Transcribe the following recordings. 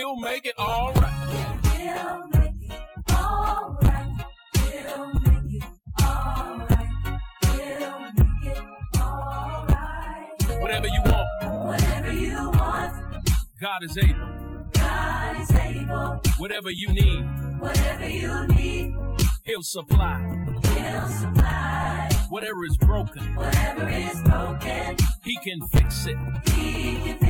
He'll make it all right. Make it all right. Whatever you want. Whatever you want. God is able. God is able. Whatever you need. Whatever you need. He'll supply. He'll supply. Whatever is broken. Whatever is broken. He can fix it. He can fix it.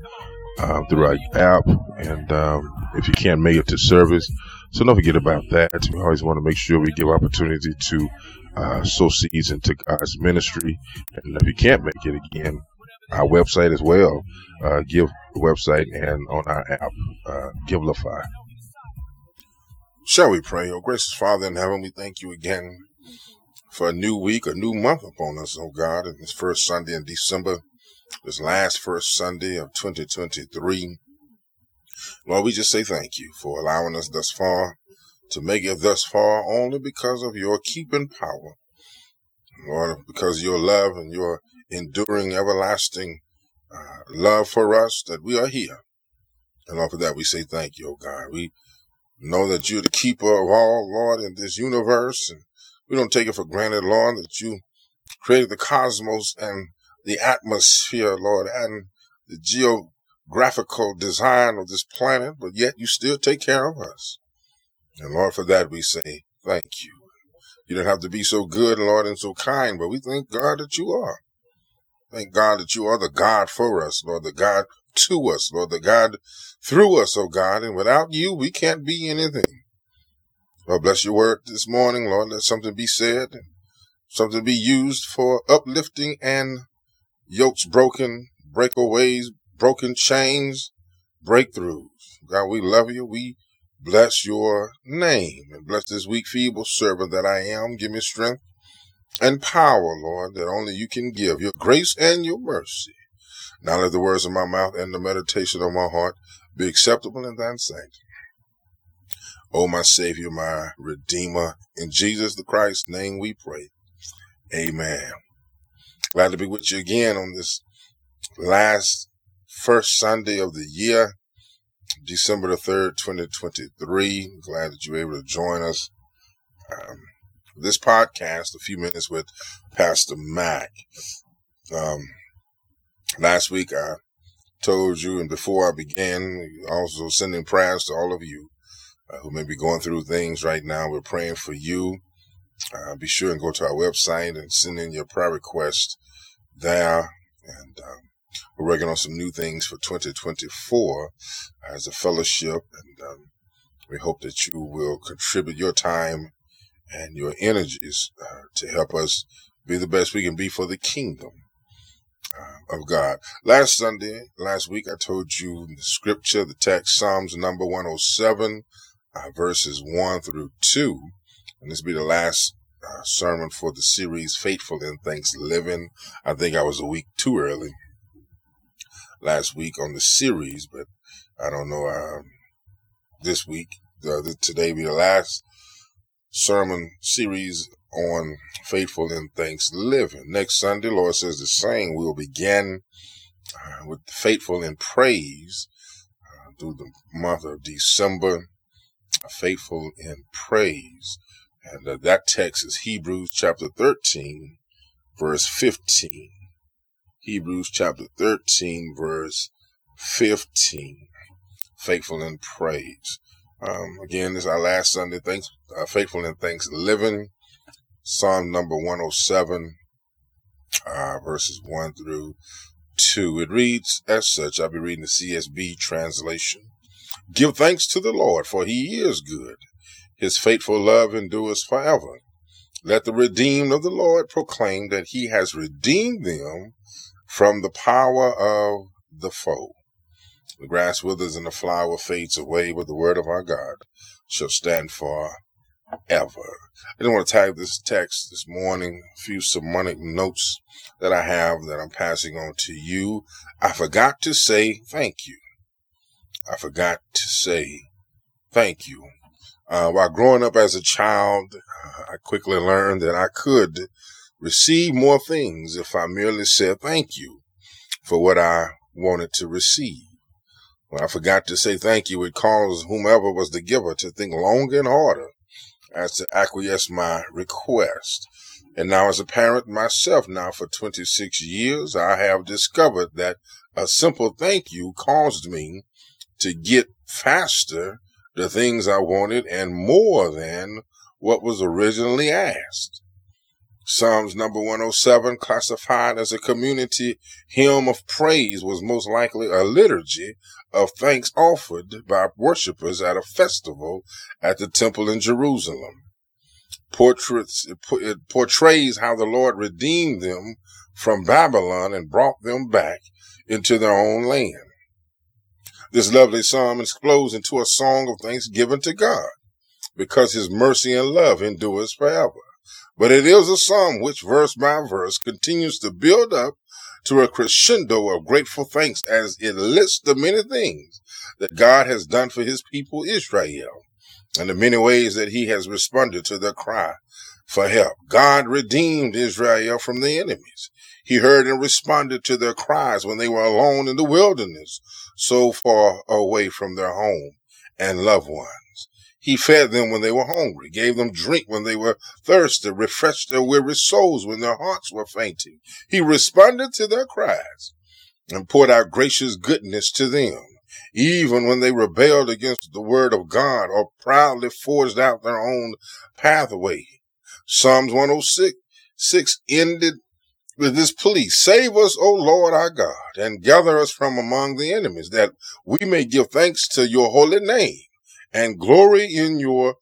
uh, through our app. And um, if you can't make it to service, so don't forget about that. We always want to make sure we give opportunity to uh, sow seeds into God's ministry. And if you can't make it again, our website as well, uh, give website and on our app, uh, Givelify. Shall we pray? Oh, gracious Father in heaven, we thank you again for a new week, a new month upon us, oh God, in this first Sunday in December this last first Sunday of 2023. Lord, we just say thank you for allowing us thus far to make it thus far only because of your keeping power. Lord, because your love and your enduring, everlasting uh, love for us that we are here. And Lord, for that we say thank you, God. We know that you're the keeper of all, Lord, in this universe. And we don't take it for granted, Lord, that you created the cosmos and the atmosphere, Lord, and the geographical design of this planet, but yet you still take care of us. And Lord, for that we say thank you. You don't have to be so good, Lord, and so kind, but we thank God that you are. Thank God that you are the God for us, Lord, the God to us, Lord, the God through us, oh God, and without you, we can't be anything. Lord, bless your word this morning, Lord, let something be said, something be used for uplifting and yokes broken, breakaways, broken chains, breakthroughs. God, we love you. We bless your name and bless this weak, feeble servant that I am. Give me strength and power, Lord, that only you can give. Your grace and your mercy. Now let the words of my mouth and the meditation of my heart be acceptable in thine sight. O my Savior, my Redeemer, in Jesus the Christ's name we pray. Amen. Glad to be with you again on this last first Sunday of the year, December the 3rd, 2023. Glad that you were able to join us. Um, this podcast, A Few Minutes with Pastor Mac. Um, last week I told you, and before I began, also sending prayers to all of you uh, who may be going through things right now. We're praying for you. Uh, be sure and go to our website and send in your prayer request there. And um, we're working on some new things for 2024 as a fellowship. And um, we hope that you will contribute your time and your energies uh, to help us be the best we can be for the kingdom uh, of God. Last Sunday, last week, I told you the scripture, the text, Psalms number 107, uh, verses 1 through 2. And this will be the last uh, sermon for the series Faithful in Thanksgiving. I think I was a week too early last week on the series, but I don't know. Um, this week, uh, today be the last sermon series on Faithful in Thanksgiving. Next Sunday, Lord says the same. We'll begin uh, with Faithful in Praise uh, through the month of December. Faithful in Praise. And uh, that text is Hebrews chapter 13, verse 15. Hebrews chapter 13, verse 15. Faithful in praise. Um, again, this is our last Sunday. Thanks, uh, faithful in thanksgiving. Psalm number 107, uh, verses 1 through 2. It reads as such. I'll be reading the CSB translation. Give thanks to the Lord, for he is good his faithful love endures forever. Let the redeemed of the Lord proclaim that he has redeemed them from the power of the foe. The grass withers and the flower fades away, but the word of our God shall stand forever. I just want to tag this text this morning, a few sermonic notes that I have that I'm passing on to you. I forgot to say thank you. I forgot to say thank you. Uh, while growing up as a child, uh, I quickly learned that I could receive more things if I merely said thank you for what I wanted to receive. When I forgot to say thank you, it caused whomever was the giver to think longer and harder as to acquiesce my request. And now as a parent myself now for 26 years, I have discovered that a simple thank you caused me to get faster the things I wanted and more than what was originally asked. Psalms number 107, classified as a community hymn of praise, was most likely a liturgy of thanks offered by worshippers at a festival at the temple in Jerusalem. Portraits, it portrays how the Lord redeemed them from Babylon and brought them back into their own land. This lovely psalm explodes into a song of thanksgiving to God because his mercy and love endures forever. But it is a psalm which verse by verse continues to build up to a crescendo of grateful thanks as it lists the many things that God has done for his people Israel and the many ways that he has responded to their cry for help. God redeemed Israel from the enemies. He heard and responded to their cries when they were alone in the wilderness, so far away from their home and loved ones. He fed them when they were hungry, gave them drink when they were thirsty, refreshed their weary souls when their hearts were fainting. He responded to their cries and poured out gracious goodness to them, even when they rebelled against the word of God or proudly forged out their own pathway. Psalms 106 6 ended with this plea, save us, O Lord our God, and gather us from among the enemies, that we may give thanks to your holy name and glory in your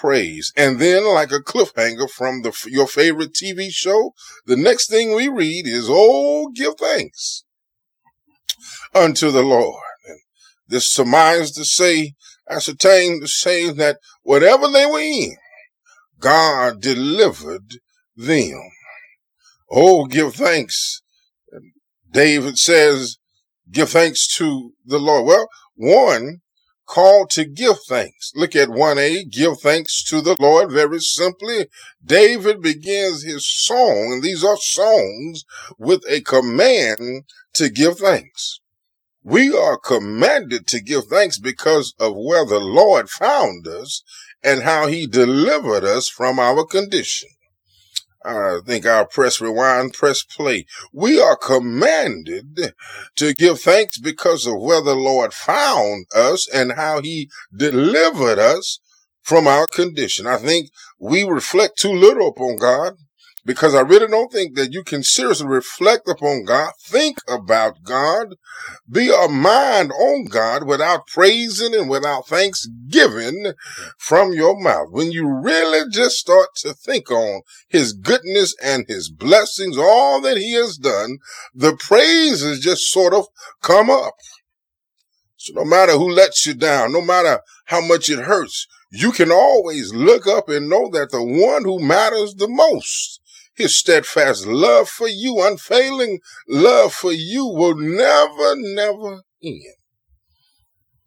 praise. And then, like a cliffhanger from the, your favorite TV show, the next thing we read is, Oh, give thanks unto the Lord. And this surmised to say, ascertained to say that whatever they were in, God delivered them. Oh, give thanks. David says, give thanks to the Lord. Well, one, called to give thanks. Look at 1a, give thanks to the Lord. Very simply, David begins his song, and these are songs with a command to give thanks. We are commanded to give thanks because of where the Lord found us and how he delivered us from our condition. I think I'll press rewind, press play. We are commanded to give thanks because of where the Lord found us and how he delivered us from our condition. I think we reflect too little upon God because I really don't think that you can seriously reflect upon God, think about God, be a mind on God without praising and without thanksgiving from your mouth. When you really just start to think on his goodness and his blessings, all that he has done, the praises just sort of come up. So no matter who lets you down, no matter how much it hurts, you can always look up and know that the one who matters the most his steadfast love for you, unfailing love for you will never, never end.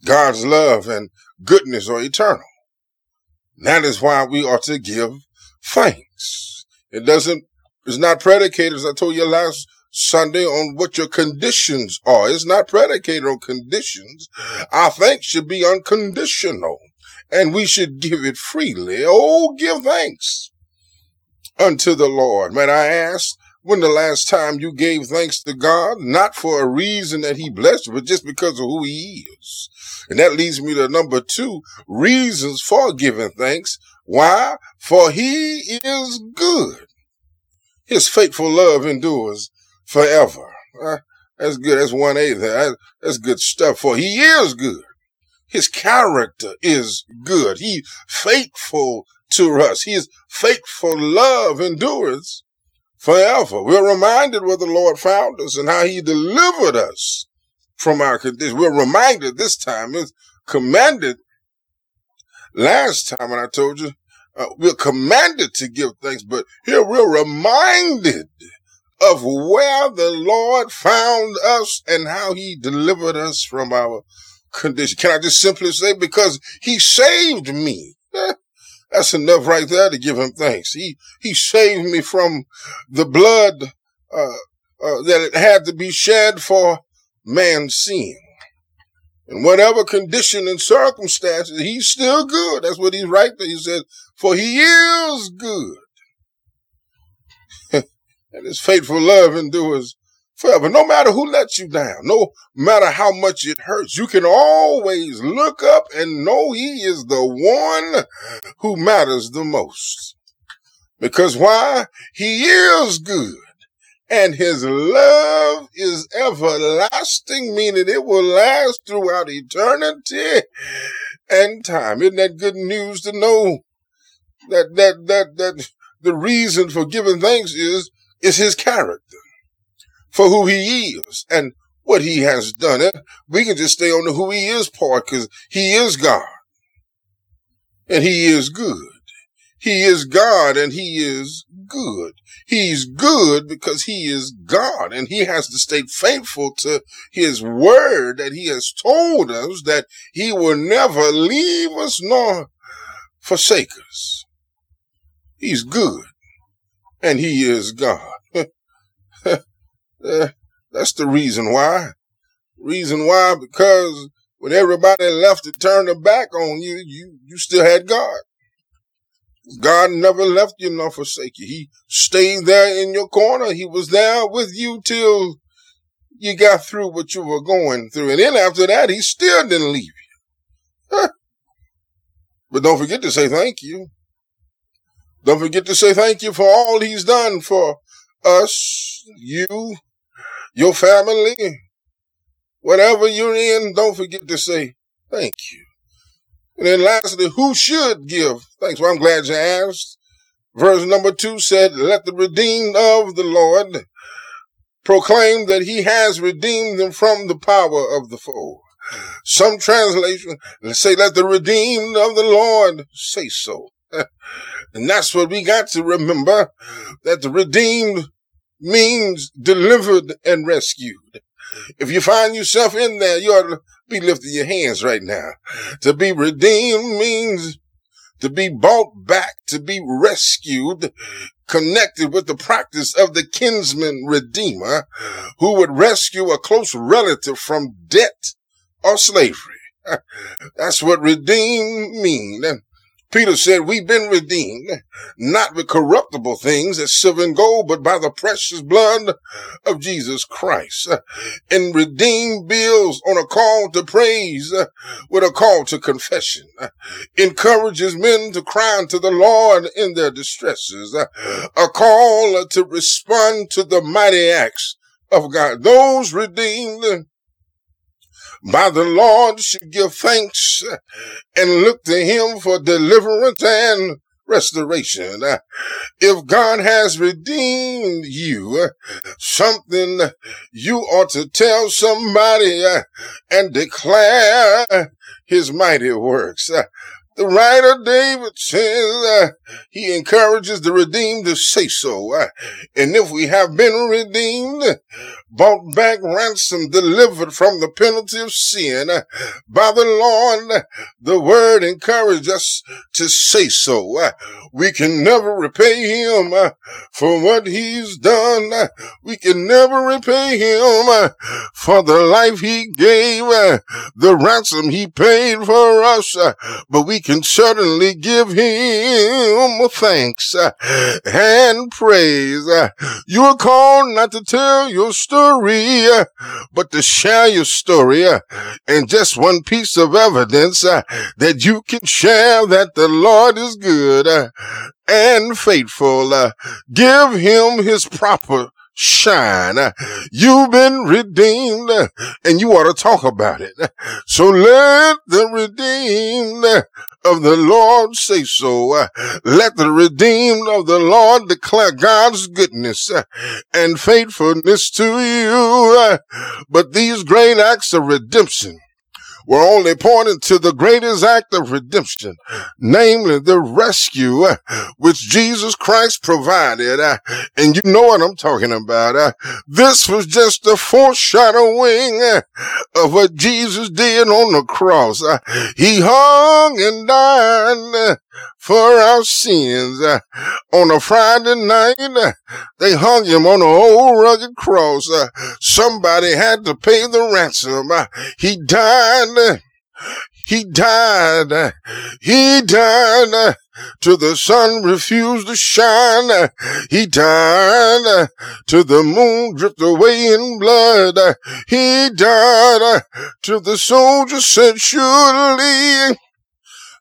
God's love and goodness are eternal. That is why we are to give thanks. It doesn't, it's not predicated, as I told you last Sunday, on what your conditions are. It's not predicated on conditions. Our thanks should be unconditional and we should give it freely. Oh, give thanks unto the Lord. Man, I ask, when the last time you gave thanks to God, not for a reason that he blessed you, but just because of who he is. And that leads me to number two, reasons for giving thanks. Why? For he is good. His faithful love endures forever. Uh, that's good. That's 1A there. That's good stuff. For he is good. His character is good. He faithful to us. His faithful love endures forever. We're reminded where the Lord found us and how he delivered us from our condition. We're reminded this time, it's commanded last time when I told you, uh, we're commanded to give thanks, but here we're reminded of where the Lord found us and how he delivered us from our condition. Can I just simply say, because he saved me. That's enough right there to give him thanks. He, he saved me from the blood, uh, uh, that it had to be shed for man's sin. In whatever condition and circumstances, he's still good. That's what he's right there. He says, for he is good. and his faithful love endures forever. No matter who lets you down, no matter how much it hurts, you can always look up and know he is the one who matters the most. Because why? He is good and his love is everlasting, meaning it will last throughout eternity and time. Isn't that good news to know that, that, that, that the reason for giving thanks is, is his character for who he is and what he has done. We can just stay on the who he is part because he is God and he is good. He is God and he is good. He's good because he is God and he has to stay faithful to his word that he has told us that he will never leave us nor forsake us. He's good and he is God. The reason why. Reason why, because when everybody left and turned their back on you, you, you still had God. God never left you nor forsake you. He stayed there in your corner. He was there with you till you got through what you were going through. And then after that, he still didn't leave you. but don't forget to say thank you. Don't forget to say thank you for all he's done for us, you, your family, whatever you're in. Don't forget to say thank you. And then lastly, who should give thanks? Well, I'm glad you asked. Verse number two said, let the redeemed of the Lord proclaim that he has redeemed them from the power of the foe. Some translation say, let the redeemed of the Lord say so. and that's what we got to remember, that the redeemed means delivered and rescued. If you find yourself in there, you ought to be lifting your hands right now. To be redeemed means to be bought back, to be rescued, connected with the practice of the kinsman redeemer who would rescue a close relative from debt or slavery. That's what redeem means. Peter said, we've been redeemed, not with corruptible things as silver and gold, but by the precious blood of Jesus Christ. And redeemed bills on a call to praise with a call to confession. Encourages men to cry unto the Lord in their distresses. A call to respond to the mighty acts of God. Those redeemed by the Lord should give thanks and look to him for deliverance and restoration. If God has redeemed you, something you ought to tell somebody and declare his mighty works. The writer David says uh, he encourages the redeemed to say so. Uh, and if we have been redeemed, bought back, ransomed, delivered from the penalty of sin by the Lord, the word encourages us to say so. We can never repay him for what he's done. We can never repay him for the life he gave, the ransom he paid for us. But we can certainly give him thanks and praise. You are called not to tell your story, but to share your story. And just one piece of evidence that you can share that the Lord is good and faithful. Give him his proper shine. You've been redeemed and you ought to talk about it. So let the redeemed of the Lord say so. Let the redeemed of the Lord declare God's goodness and faithfulness to you. But these great acts of redemption were only pointing to the greatest act of redemption, namely the rescue uh, which Jesus Christ provided. Uh, and you know what I'm talking about. Uh, this was just a foreshadowing uh, of what Jesus did on the cross. Uh, he hung and died uh, for our sins. On a Friday night, they hung him on an old rugged cross. Somebody had to pay the ransom. He died. He died. He died. Till the sun refused to shine. He died till the moon dripped away in blood. He died till the soldier said, surely,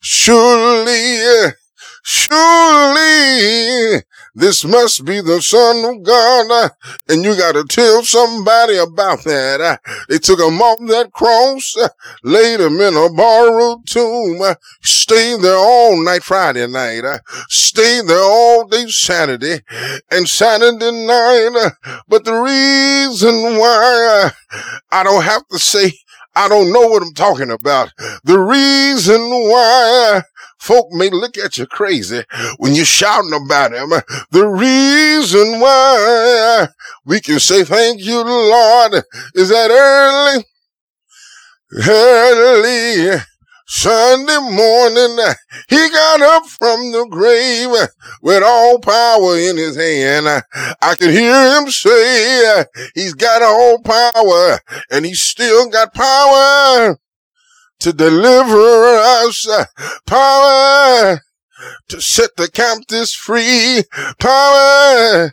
surely, surely, this must be the son of God. Uh, And you gotta tell somebody about that. Uh, They took him off that cross, uh, laid him in a borrowed tomb, stayed there all night Friday night, stayed there all day Saturday and Saturday night. But the reason why I don't have to say I don't know what I'm talking about. The reason why folk may look at you crazy when you're shouting about him. The reason why we can say thank you, Lord, is that early, early Sunday morning, he got up from the grave with all power in his hand. I could hear him say, he's got all power and he's still got power to deliver us, power to set the captives free, power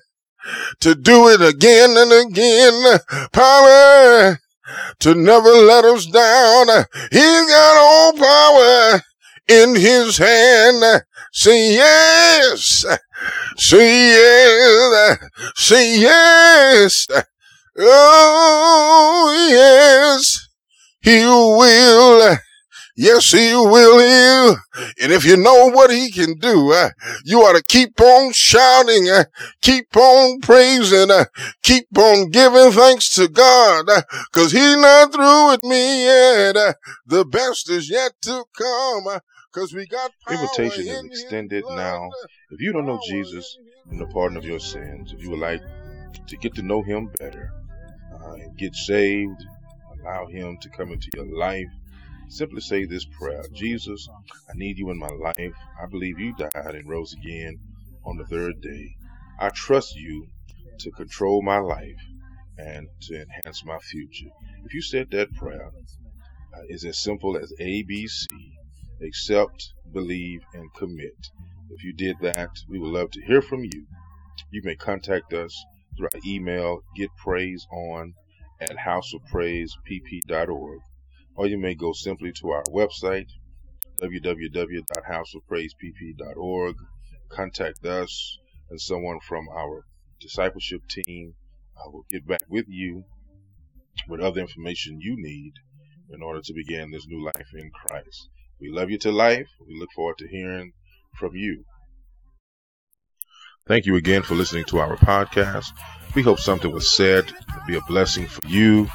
to do it again and again, power to never let us down. He's got all power in his hand. Say yes. Say yes. Say yes. Oh, yes. He. Yes, he will heal. And if you know what he can do, uh, you ought to keep on shouting, uh, keep on praising, uh, keep on giving thanks to God, uh, cause he's not through with me yet. Uh, the best is yet to come, uh, cause we got Invitation is extended now. If you don't know Jesus and the pardon of your sins, if you would like to get to know him better uh, and get saved, allow him to come into your life, simply say this prayer Jesus, I need you in my life. I believe you died and rose again on the third day. I trust you to control my life and to enhance my future. If you said that prayer, uh, it's as simple as ABC accept, believe, and commit. If you did that, we would love to hear from you. You may contact us through our email, getpraiseon at houseofpraisepp.org, or you may go simply to our website, www.houseofpraisepp.org, contact us, and someone from our discipleship team will get back with you with other information you need in order to begin this new life in Christ. We love you to life. We look forward to hearing from you. Thank you again for listening to our podcast. We hope something was said to be a blessing for you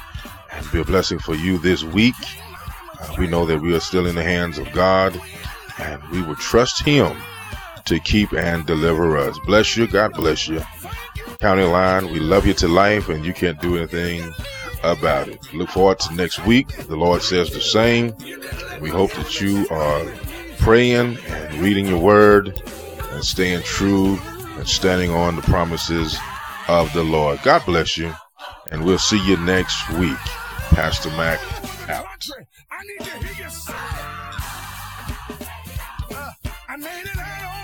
be a blessing for you this week. Uh, we know that we are still in the hands of God and we will trust Him to keep and deliver us. Bless you. God bless you. County Line, we love you to life and you can't do anything about it. Look forward to next week. The Lord says the same. We hope that you are praying and reading your word and staying true and standing on the promises of the Lord. God bless you. And we'll see you next week. Pastor Mac out. I need to hear. Uh, I made it out